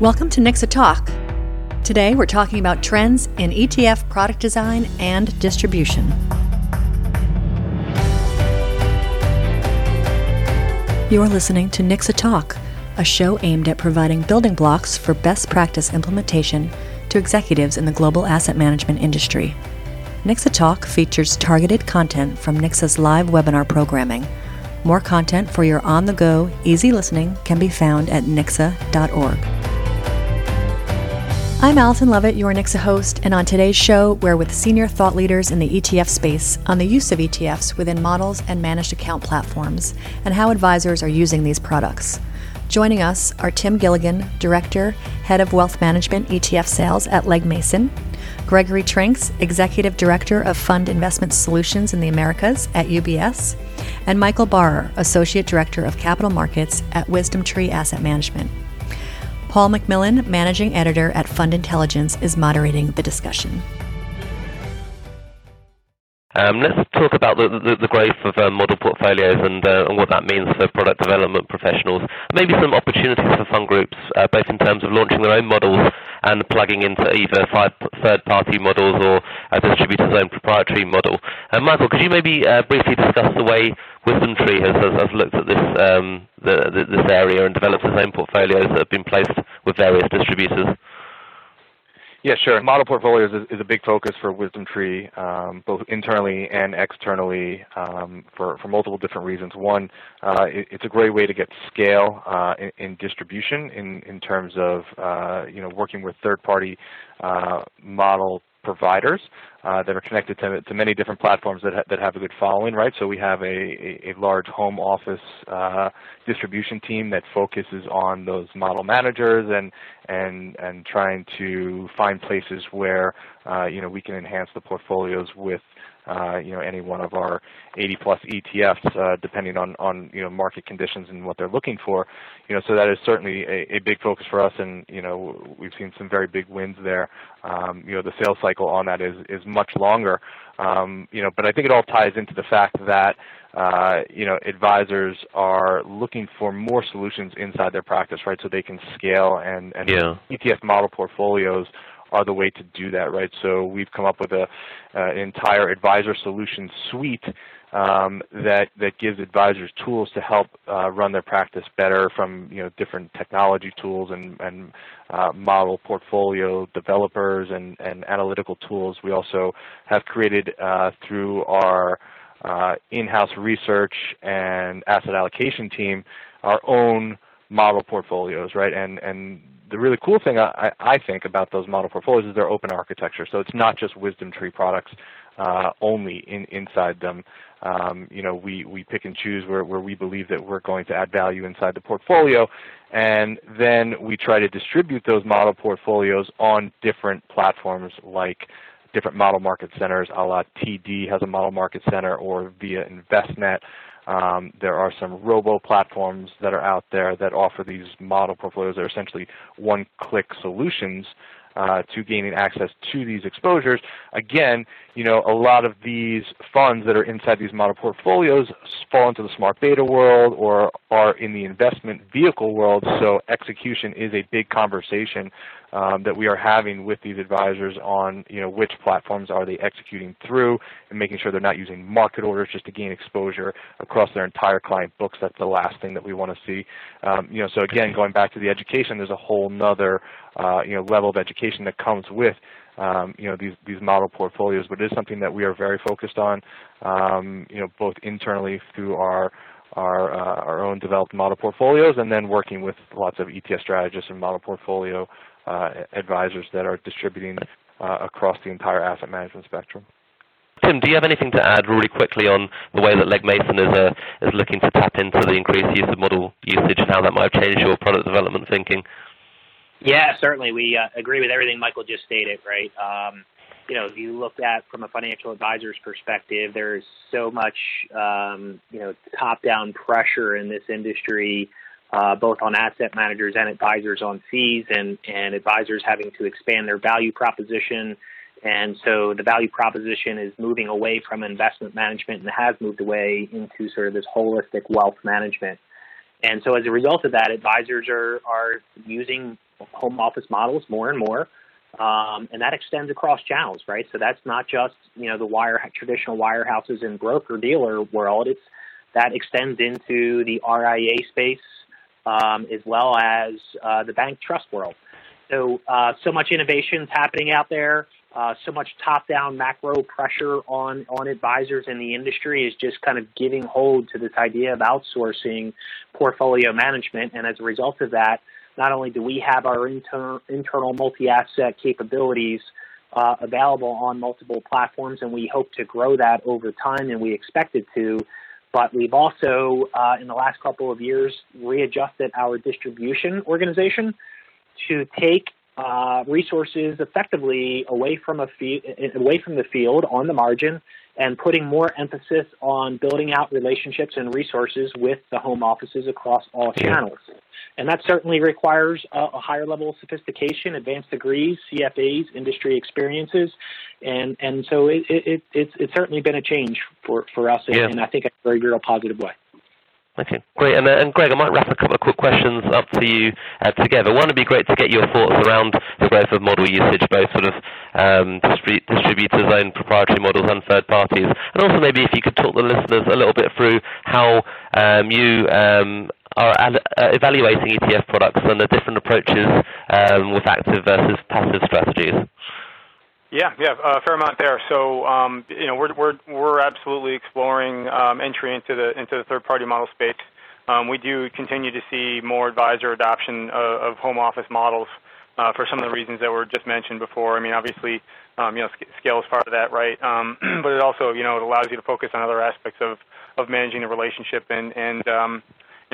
Welcome to NICSA Talk. Today we're talking about trends in ETF product design and distribution. You're listening to NICSA Talk, a show aimed at providing building blocks for best practice implementation to executives in the global asset management industry. NICSA Talk features targeted content from NICSA's live webinar programming. More content for your on the go, easy listening can be found at nicsa.org. I'm Allison Lovett, your NICSA host, and on today's show, we're with senior thought leaders in the ETF space on the use of ETFs within models and managed account platforms and how advisors are using these products. Joining us are Tim Gilligan, Director, Head of Wealth Management ETF Sales at Legg Mason, Gregory Trinks, Executive Director of Fund Investment Solutions in the Americas at UBS, and Michael Barr, Associate Director of Capital Markets at WisdomTree Asset Management. Paul McMillan, managing editor at Fund Intelligence, is moderating the discussion. Um, let's talk about the, growth of uh, model portfolios and, uh, what that means for product development professionals. Maybe some opportunities for fund groups, uh, both in terms of launching their own models and plugging into either third-party models or a distributor's own proprietary model. Uh, Michael, could you maybe briefly discuss the way WisdomTree has, looked at this, um, this area and developed its own portfolios that have been placed with various distributors? Yeah, sure. Model portfolios is, is a big focus for WisdomTree, um, both internally and externally, um, for, for multiple different reasons. One, uh, it, it's a great way to get scale uh, in, in, distribution in, in terms of uh, you know working with third-party uh, model providers uh, that are connected to, to, many different platforms that, ha that have a good following, right? So we have a, a, a large home office uh, distribution team that focuses on those model managers and and and trying to find places where uh, you know we can enhance the portfolios with uh, you know, any one of our 80 plus ETFs, uh, depending on, on, you know, market conditions and what they're looking for. You know, so that is certainly a, a big focus for us and, you know, we've seen some very big wins there. Um, you know, the sales cycle on that is, is much longer. Um, you know, but I think it all ties into the fact that uh, you know, advisors are looking for more solutions inside their practice, right? So they can scale and, and yeah. ETF model portfolios are the way to do that, right? So we've come up with a, uh, an entire advisor solution suite um, that that gives advisors tools to help uh, run their practice better from you know different technology tools and and uh, model portfolio developers and and analytical tools. We also have created uh, through our uh, in-house research and asset allocation team our own model portfolios, right? And and the really cool thing I, I, think about those model portfolios is they're open architecture. So it's not just WisdomTree products uh, only in, inside them. Um, you know, we, we pick and choose where, where we believe that we're going to add value inside the portfolio, and then we try to distribute those model portfolios on different platforms like different model market centers, a la TD has a model market center, or via Envestnet. Um, there are some robo platforms that are out there that offer these model portfolios that are essentially one-click solutions uh, to gaining access to these exposures. Again, you know, a lot of these funds that are inside these model portfolios fall into the smart beta world or are in the investment vehicle world, so execution is a big conversation um, that we are having with these advisors on you know which platforms are they executing through and making sure they're not using market orders just to gain exposure across their entire client books. That's the last thing that we want to see. Um, you know, so again, going back to the education, there's a whole nother uh, you know level of education that comes with um, you know these these model portfolios, but it is something that we are very focused on. Um, you know, both internally through our our, uh, our own developed model portfolios, and then working with lots of ETF strategists and model portfolio uh, advisors that are distributing uh, across the entire asset management spectrum. Tim, do you have anything to add really quickly on the way that Legg Mason is, uh, is looking to tap into the increased use of model usage and how that might have changed your product development thinking? Yeah, certainly. We uh, agree with everything Michael just stated, right? Um, you know, if you look at from a financial advisor's perspective, there's so much, um, you know, top-down pressure in this industry uh, both on asset managers and advisors on fees and, and advisors having to expand their value proposition. And so the value proposition is moving away from investment management and has moved away into sort of this holistic wealth management. And so as a result of that, advisors are, are using home office models more and more. Um, and that extends across channels, right? So that's not just you know the wire traditional wirehouses and broker dealer world. It's that extends into the RIA space um, as well as uh, the bank trust world. So uh, so much innovation is happening out there. Uh, so much top-down macro pressure on on advisors in the industry is just kind of giving hold to this idea of outsourcing portfolio management, and as a result of that, not only do we have our inter- internal multi-asset capabilities uh, available on multiple platforms, and we hope to grow that over time, and we expect it to. But we've also, uh, in the last couple of years, readjusted our distribution organization to take uh, resources effectively away from a fie- away from the field on the margin and putting more emphasis on building out relationships and resources with the home offices across all channels. And that certainly requires a, a higher level of sophistication, advanced degrees, CFAs, industry experiences, and and so it, it, it's it's certainly been a change for for us, yeah. and, I think in a very real positive way. Okay, great. And, uh, and Greg, I might wrap a couple of quick questions up to you uh, together. One would be great to get your thoughts around the growth of model usage, both sort of um, distrib- distributors' own proprietary models and third parties. And also maybe if you could talk the listeners a little bit through how um, you um, are uh, evaluating ETF products and the different approaches um, with active versus passive strategies. Yeah, yeah, a fair amount there. So, um, you know, we're we're we're absolutely exploring um, entry into the into the third-party model space. Um, we do continue to see more advisor adoption of, of home office models uh, for some of the reasons that were just mentioned before. I mean, obviously, um, you know, scale is part of that, right? Um, but it also, you know, it allows you to focus on other aspects of of managing the relationship, and and um,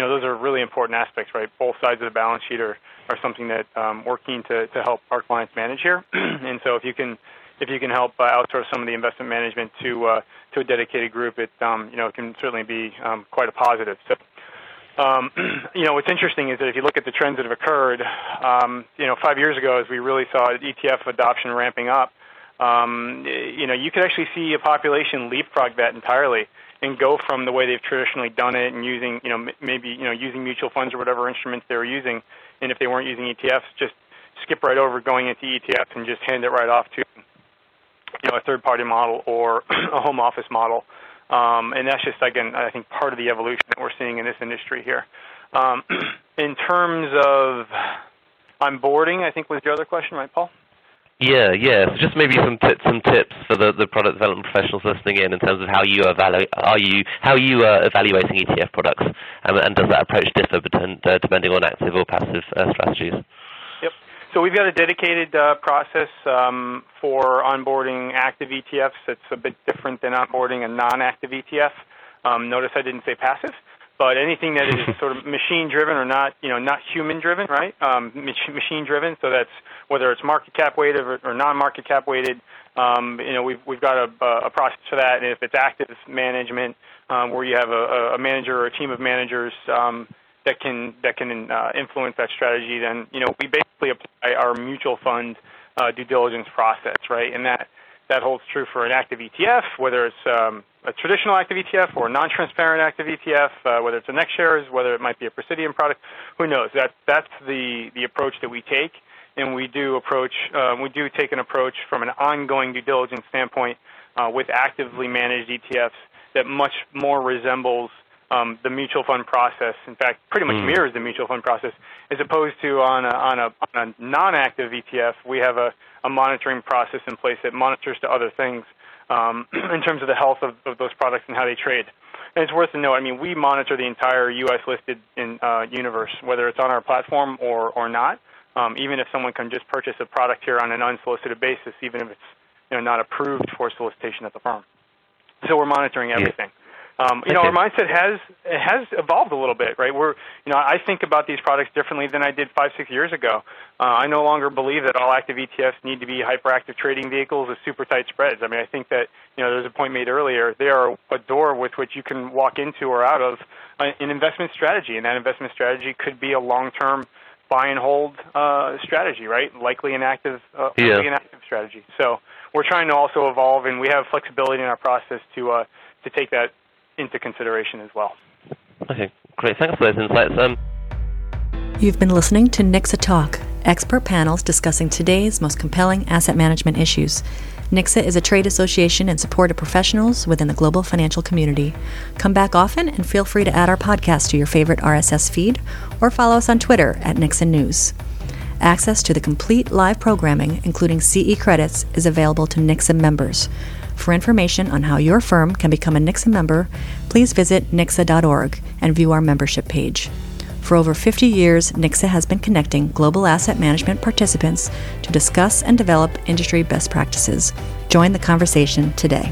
you know, those are really important aspects, right? Both sides of the balance sheet are are something that um, we're keen to, to help our clients manage here. and so if you can if you can help uh, outsource some of the investment management to uh, to a dedicated group, it um, you know it can certainly be um, quite a positive. So. Um, you know what's interesting is that if you look at the trends that have occurred, um, you know five years ago as we really saw ETF adoption ramping up, um, you know you could actually see a population leapfrog that entirely and go from the way they've traditionally done it and using, you know, maybe, you know, using mutual funds or whatever instruments they were using. And if they weren't using ETFs, just skip right over going into ETFs and just hand it right off to, you know, a third-party model or a home office model. Um, and that's just, again, I think part of the evolution that we're seeing in this industry here. Um, in terms of onboarding, I think was your other question, right, Paul? Yeah, yeah. So just maybe some tips, some tips for the, the product development professionals listening in, in terms of how you evaluate, are you how you are evaluating ETF products, um, and does that approach differ uh, depending on active or passive uh, strategies? Yep. So we've got a dedicated uh, process um, for onboarding active ETFs. It's a bit different than onboarding a non-active ETF. Um, notice I didn't say passive but anything that is sort of machine driven or not, you know, not human driven, right? Um, machine driven. So that's whether it's market cap weighted or, or non-market cap weighted. Um, you know, we've we've got a, a process for that. And if it's active management, um, where you have a, a manager or a team of managers um, that can that can uh, influence that strategy, then you know we basically apply our mutual fund uh, due diligence process, right? And that that holds true for an active ETF, whether it's um, a traditional active ETF or non-transparent active ETF, uh, whether it's a NextShares, whether it might be a Precidian product, who knows? That that's the the approach that we take, and we do approach um, we do take an approach from an ongoing due diligence standpoint uh, with actively managed ETFs that much more resembles um, the mutual fund process. In fact, pretty much mm. mirrors the mutual fund process, as opposed to on a, on a, on a non-active ETF, we have a, a monitoring process in place that monitors to other things um, in terms of the health of, of those products and how they trade. And it's worth to note, I mean, we monitor the entire U.S. listed in, uh, universe, whether it's on our platform or, or not. Um, even if someone can just purchase a product here on an unsolicited basis, even if it's you know, not approved for solicitation at the firm. So we're monitoring everything. Um, you know, our mindset has has evolved a little bit, right? We're, you know, I think about these products differently than I did five, six years ago. Uh, I no longer believe that all active ETFs need to be hyperactive trading vehicles with super tight spreads. I mean, I think that you know, there's a point made earlier. They are a door with which you can walk into or out of an investment strategy, and that investment strategy could be a long-term buy and hold uh, strategy, right? Likely an active, uh, yeah. an active strategy. So we're trying to also evolve, and we have flexibility in our process to uh, to take that into consideration as well. Okay, great. Thanks for those insights. Um... You've been listening to NICSA Talk. expert panels discussing today's most compelling asset management issues. NICSA is a trade association in support of professionals within the global financial community. Come back often and feel free to add our podcast to your favorite RSS feed or follow us on Twitter at NICSA News. Access to the complete live programming, including CE credits, is available to NICSA members. For information on how your firm can become a NICSA member, please visit nicsa.org and view our membership page. For over 50 years, NICSA has been connecting global asset management participants to discuss and develop industry best practices. Join the conversation today.